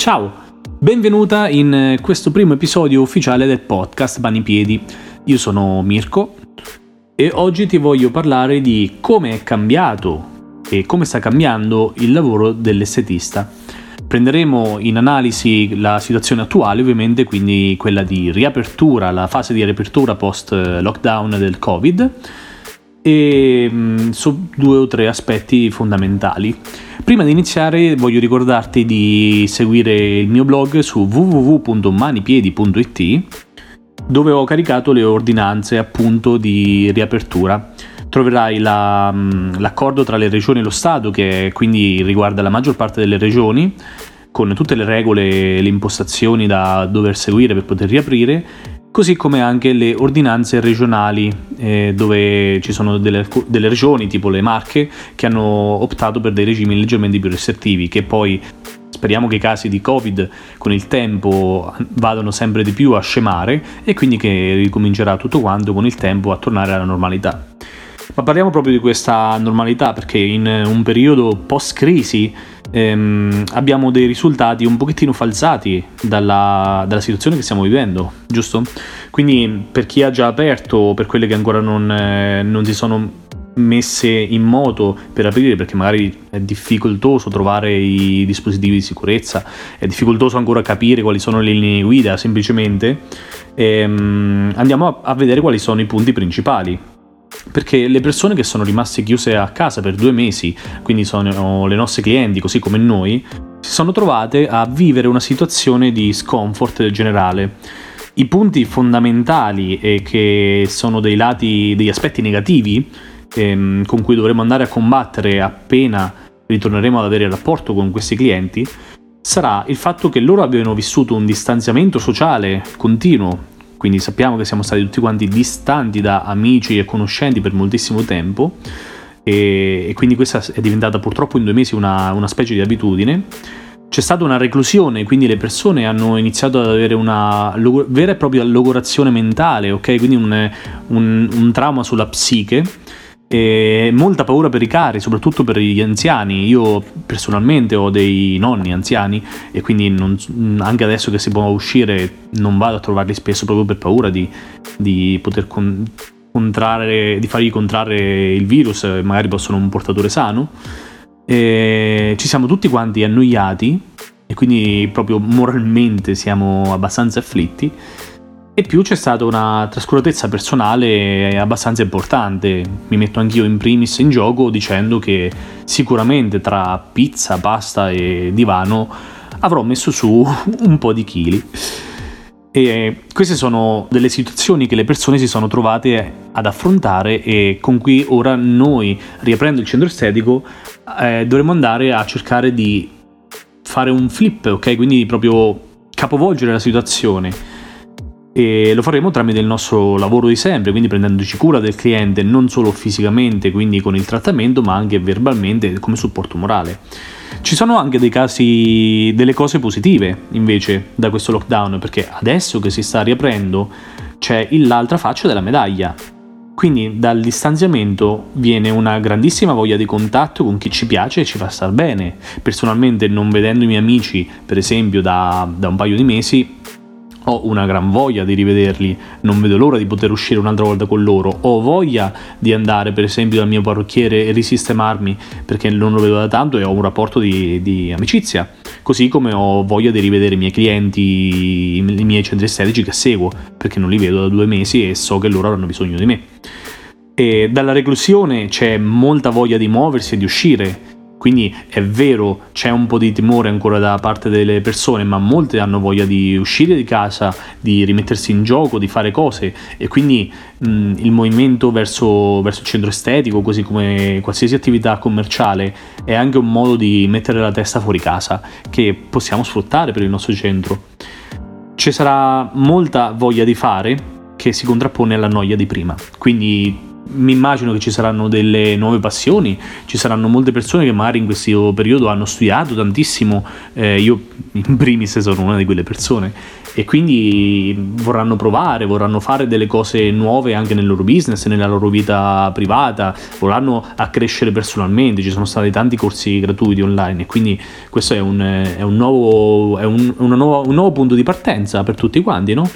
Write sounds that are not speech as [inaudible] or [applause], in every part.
Ciao, benvenuta in questo primo episodio ufficiale del podcast Piedi. Io sono Mirko e oggi ti voglio parlare di come è cambiato e come sta cambiando il lavoro dell'estetista. Prenderemo in analisi la situazione attuale, ovviamente, quindi quella di riapertura, la fase di riapertura post lockdown del Covid e mm, su due o tre aspetti fondamentali. Prima di iniziare voglio ricordarti di seguire il mio blog su www.manipiedi.it dove ho caricato le ordinanze appunto di riapertura. Troverai la, mm, l'accordo tra le regioni e lo Stato che quindi riguarda la maggior parte delle regioni con tutte le regole e le impostazioni da dover seguire per poter riaprire così come anche le ordinanze regionali, eh, dove ci sono delle, delle, regioni tipo le Marche che hanno optato per dei regimi leggermente più restrittivi, che poi speriamo che i casi di Covid con il tempo vadano sempre di più a scemare e quindi che ricomincerà tutto quanto con il tempo a tornare alla normalità. Ma parliamo proprio di questa normalità perché in un periodo post-crisi ehm, abbiamo dei risultati un pochettino falsati dalla, dalla, situazione che stiamo vivendo, giusto? Quindi per chi ha già aperto per quelle che ancora non, eh, non si sono messe in moto per aprire perché magari è difficoltoso trovare i dispositivi di sicurezza, è difficoltoso ancora capire quali sono le linee guida semplicemente, ehm, andiamo a, a vedere quali sono i punti principali perché le persone che sono rimaste chiuse a casa per due mesi, quindi sono le nostre clienti, così come noi, si sono trovate a vivere una situazione di scomfort generale. I punti fondamentali e che sono dei lati, degli aspetti negativi ehm, con cui dovremo andare a combattere appena ritorneremo ad avere rapporto con questi clienti, sarà il fatto che loro abbiano vissuto un distanziamento sociale continuo quindi sappiamo che siamo stati tutti quanti distanti da amici e conoscenti per moltissimo tempo e, e quindi questa è diventata purtroppo in due mesi una, una specie di abitudine. C'è stata una reclusione, quindi le persone hanno iniziato ad avere una vera e propria logorazione mentale, ok? Quindi un, un, un trauma sulla psiche e molta paura per i cari, soprattutto per gli anziani. Io personalmente ho dei nonni anziani e quindi non, anche adesso che si può uscire non vado a trovarli spesso proprio per paura di, di poter con, contrarre, di fargli contrarre il virus, magari possono un portatore sano. E ci siamo tutti quanti annoiati e quindi proprio moralmente siamo abbastanza afflitti e più c'è stata una trascuratezza personale abbastanza importante. Mi metto anch'io in primis in gioco dicendo che sicuramente tra pizza, pasta e divano avrò messo su [laughs] un po' di chili. E queste sono delle situazioni che le persone si sono trovate ad affrontare e con cui ora noi, riaprendo il centro estetico, eh, dovremo andare a cercare di fare un flip, ok? Quindi proprio capovolgere la situazione e lo faremo tramite il nostro lavoro di sempre, quindi prendendoci cura del cliente non solo fisicamente, quindi con il trattamento, ma anche verbalmente come supporto morale. Ci sono anche dei casi, delle cose positive invece da questo lockdown, perché adesso che si sta riaprendo c'è l'altra faccia della medaglia. Quindi dal distanziamento viene una grandissima voglia di contatto con chi ci piace e ci fa star bene. Personalmente non vedendo i miei amici, per esempio, da, da un paio di mesi, ho una gran voglia di rivederli, non vedo l'ora di poter uscire un'altra volta con loro, ho voglia di andare per esempio dal mio parrucchiere e risistemarmi perché non lo vedo da tanto e ho un rapporto di, di amicizia, così come ho voglia di rivedere i miei clienti, i miei centri estetici che seguo, perché non li vedo da due mesi e so che loro avranno bisogno di me. E dalla reclusione c'è molta voglia di muoversi e di uscire, quindi è vero, c'è un po' di timore ancora da parte delle persone, ma molte hanno voglia di uscire di casa, di rimettersi in gioco, di fare cose e quindi mh, il movimento verso, verso il centro estetico, così come qualsiasi attività commerciale, è anche un modo di mettere la testa fuori casa che possiamo sfruttare per il nostro centro. Ci sarà molta voglia di fare che si contrappone alla noia di prima, quindi mi immagino che ci saranno delle nuove passioni, ci saranno molte persone che magari in questo periodo hanno studiato tantissimo, eh, io in primis sono una di quelle persone e quindi vorranno provare, vorranno fare delle cose nuove anche nel loro business, nella loro vita privata, vorranno accrescere personalmente, ci sono stati tanti corsi gratuiti online e quindi questo è un, è un, nuovo, è un, nuova, un nuovo punto di partenza per tutti quanti, no?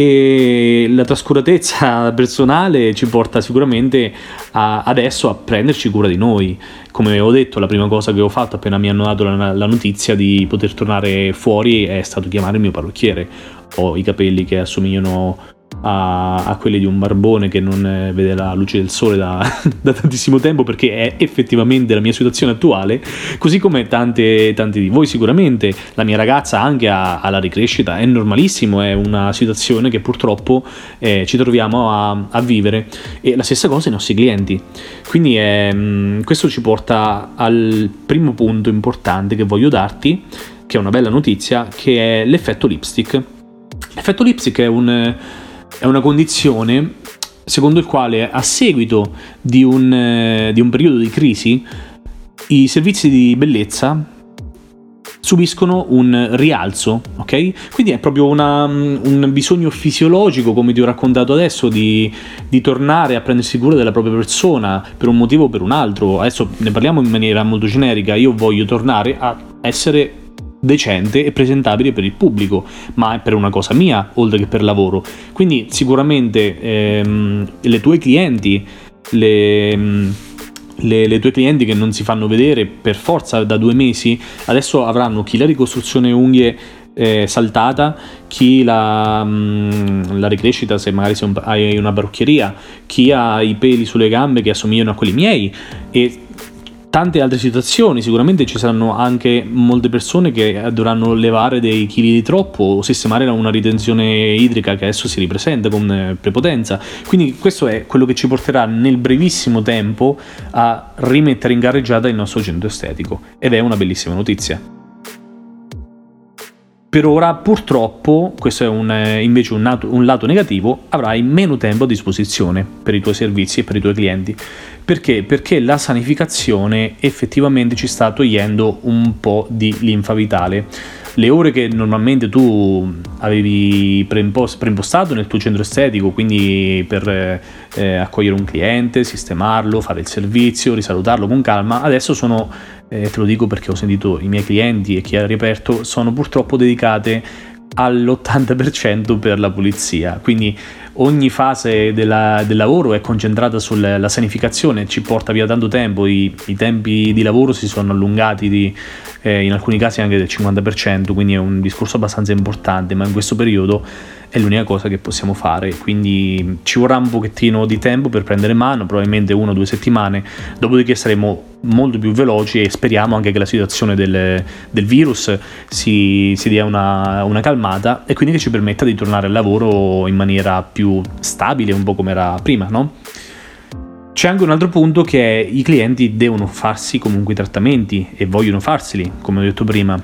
E la trascuratezza [laughs] personale ci porta sicuramente a, adesso a prenderci cura di noi. Come ho detto, la prima cosa che ho fatto appena mi hanno dato la, la notizia di poter tornare fuori è stato chiamare il mio parrucchiere. Ho i capelli che assomigliano a, a, quelli di un barbone che non eh, vede la luce del sole da, [laughs] da, tantissimo tempo perché è effettivamente la mia situazione attuale, così come tante, tante di voi sicuramente, la mia ragazza anche ha, ha la ricrescita, è normalissimo, è una situazione che purtroppo eh, ci troviamo a, a, vivere e la stessa cosa i nostri clienti. Quindi mm, questo ci porta al primo punto importante che voglio darti, che è una bella notizia, che è l'effetto lipstick. L'effetto lipstick è un è una condizione secondo il quale a seguito di un, eh, di un periodo di crisi i servizi di bellezza subiscono un rialzo, ok? Quindi è proprio una, un bisogno fisiologico, come ti ho raccontato adesso, di, di, tornare a prendersi cura della propria persona per un motivo o per un altro. Adesso ne parliamo in maniera molto generica, io voglio tornare a essere decente e presentabile per il pubblico, ma è per una cosa mia oltre che per lavoro. Quindi sicuramente ehm, le tue clienti, le, le, le, tue clienti che non si fanno vedere per forza da due mesi, adesso avranno chi la ricostruzione unghie eh, saltata, chi la, mh, la, ricrescita se magari sei un, hai una parrucchieria, chi ha i peli sulle gambe che assomigliano a quelli miei e tante altre situazioni, sicuramente ci saranno anche molte persone che dovranno levare dei chili di troppo o sistemare una ritenzione idrica che adesso si ripresenta con eh, prepotenza. Quindi questo è quello che ci porterà nel brevissimo tempo a rimettere in gareggiata il nostro centro estetico ed è una bellissima notizia. Per ora, purtroppo, questo è un, eh, invece un, nato, un, lato negativo, avrai meno tempo a disposizione per i tuoi servizi e per i tuoi clienti. Perché? Perché la sanificazione effettivamente ci sta togliendo un po' di linfa vitale. Le ore che normalmente tu avevi preimpostato nel tuo centro estetico, quindi per eh, accogliere un cliente, sistemarlo, fare il servizio, risalutarlo con calma, adesso sono, eh, te lo dico perché ho sentito i miei clienti e chi ha riaperto, sono purtroppo dedicate all'80% per la pulizia. Quindi ogni fase della, del lavoro è concentrata sulla sanificazione, ci porta via tanto tempo, i, i tempi di lavoro si sono allungati di, eh, in alcuni casi anche del 50%, quindi è un discorso abbastanza importante, ma in questo periodo è l'unica cosa che possiamo fare, quindi ci vorrà un pochettino di tempo per prendere mano, probabilmente una o due settimane, dopodiché saremo molto più veloci e speriamo anche che la situazione del, del virus si, si dia una, una, calmata e quindi che ci permetta di tornare al lavoro in maniera più stabile, un po' come era prima, no? C'è anche un altro punto che è i clienti devono farsi comunque i trattamenti e vogliono farseli, come ho detto prima.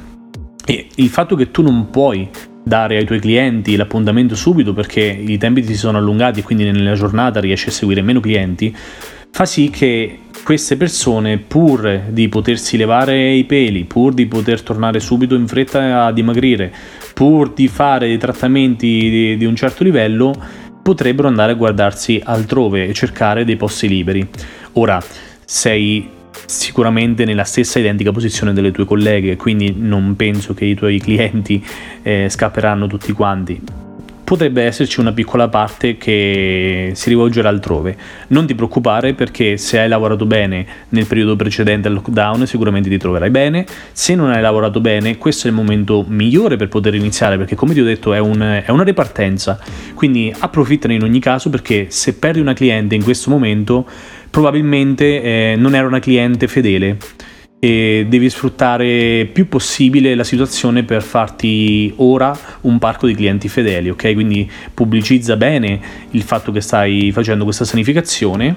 E il fatto che tu non puoi dare ai tuoi clienti l'appuntamento subito perché i tempi si sono allungati e quindi nella giornata riesci a seguire meno clienti, fa sì che queste persone, pur di potersi levare i peli, pur di poter tornare subito in fretta a dimagrire, pur di fare dei trattamenti di, di un certo livello, potrebbero andare a guardarsi altrove e cercare dei posti liberi. Ora, sei sicuramente nella stessa identica posizione delle tue colleghe, quindi non penso che i tuoi clienti eh, scapperanno tutti quanti. Potrebbe esserci una piccola parte che si rivolgerà altrove. Non ti preoccupare perché se hai lavorato bene nel periodo precedente al lockdown sicuramente ti troverai bene. Se non hai lavorato bene questo è il momento migliore per poter iniziare perché come ti ho detto è, un, è una ripartenza. Quindi approfittane in ogni caso perché se perdi una cliente in questo momento probabilmente eh, non era una cliente fedele e devi sfruttare più possibile la situazione per farti ora un parco di clienti fedeli, ok? Quindi pubblicizza bene il fatto che stai facendo questa sanificazione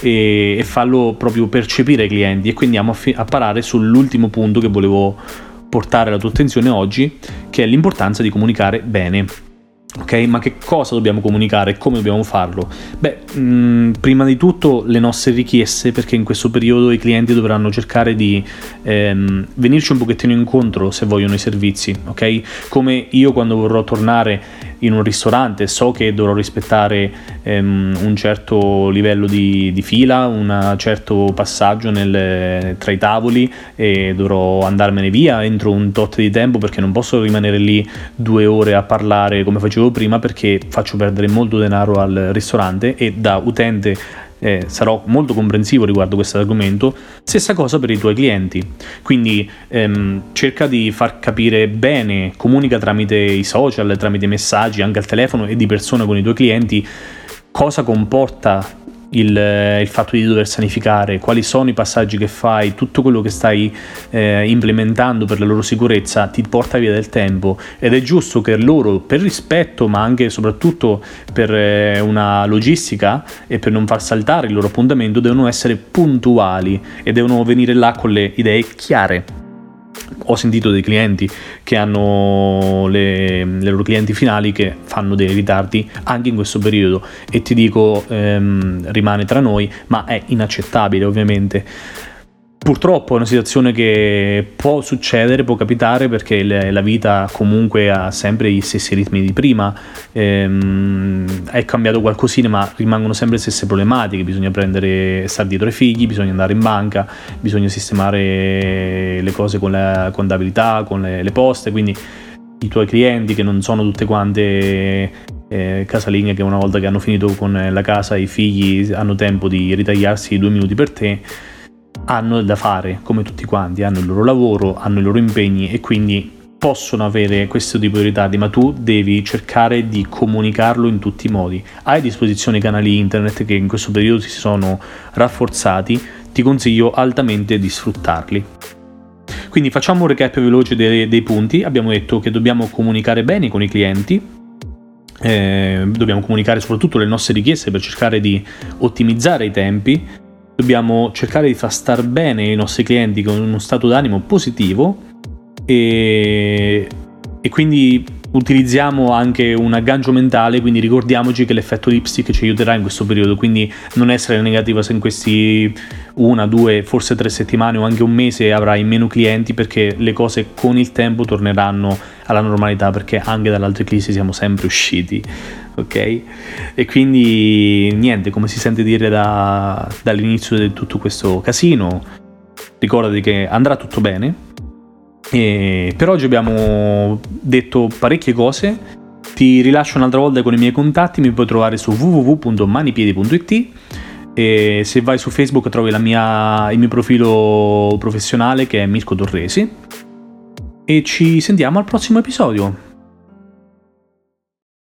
e, e fallo proprio percepire ai clienti e quindi andiamo a, fi- a parare sull'ultimo punto che volevo portare alla tua attenzione oggi, che è l'importanza di comunicare bene. Ok, ma che cosa dobbiamo comunicare? Come dobbiamo farlo? Beh, mh, mm, prima di tutto le nostre richieste, perché in questo periodo i clienti dovranno cercare di ehm, venirci un pochettino incontro se vogliono i servizi, ok? Come io quando vorrò tornare in un ristorante. So che dovrò rispettare ehm, un certo livello di, di fila, un certo passaggio nel, tra i tavoli e dovrò andarmene via entro un tot di tempo perché non posso rimanere lì due ore a parlare come facevo prima perché faccio perdere molto denaro al ristorante e da utente eh, sarò molto comprensivo riguardo questo argomento. Stessa cosa per i tuoi clienti. Quindi ehm, cerca di far capire bene, comunica tramite i social, tramite messaggi, anche al telefono e di persona con i tuoi clienti cosa comporta il, il, fatto di dover sanificare, quali sono i passaggi che fai, tutto quello che stai eh, implementando per la loro sicurezza ti porta via del tempo. Ed è giusto che loro, per rispetto ma anche e soprattutto per eh, una logistica e per non far saltare il loro appuntamento, devono essere puntuali e devono venire là con le idee chiare ho sentito dei clienti che hanno le, le, loro clienti finali che fanno dei ritardi anche in questo periodo. E ti dico ehm, rimane tra noi ma è inaccettabile ovviamente Purtroppo è una situazione che può succedere, può capitare perché la vita comunque ha sempre gli stessi ritmi di prima, ehm, è cambiato qualcosina ma rimangono sempre le stesse problematiche, bisogna prendere, stare dietro ai figli, bisogna andare in banca, bisogna sistemare le cose con la contabilità, con le, le poste, quindi i tuoi clienti che non sono tutte quante eh, casalinghe che una volta che hanno finito con la casa i figli hanno tempo di ritagliarsi due minuti per te hanno da fare come tutti quanti, hanno il loro lavoro, hanno i loro impegni e quindi possono avere questo tipo di ritardi, ma tu devi cercare di comunicarlo in tutti i modi. Hai a disposizione canali internet che in questo periodo si sono rafforzati, ti consiglio altamente di sfruttarli. Quindi facciamo un recap veloce dei, dei punti. Abbiamo detto che dobbiamo comunicare bene con i clienti, eh, dobbiamo comunicare soprattutto le nostre richieste per cercare di ottimizzare i tempi, dobbiamo cercare di far star bene i nostri clienti con uno stato d'animo positivo e, e quindi utilizziamo anche un aggancio mentale, quindi ricordiamoci che l'effetto lipstick ci aiuterà in questo periodo, quindi non essere negativa se in questi una, due, forse tre settimane o anche un mese avrai meno clienti perché le cose con il tempo torneranno alla normalità perché anche dall'altra crisi siamo sempre usciti, ok? E quindi niente, come si sente dire da, dall'inizio di tutto questo casino, ricordati che andrà tutto bene e per oggi abbiamo detto parecchie cose. Ti rilascio un'altra volta con i miei contatti, mi puoi trovare su www.manipiedi.it e se vai su Facebook trovi mia, il mio profilo professionale che è Mirko Torresi e ci sentiamo al prossimo episodio.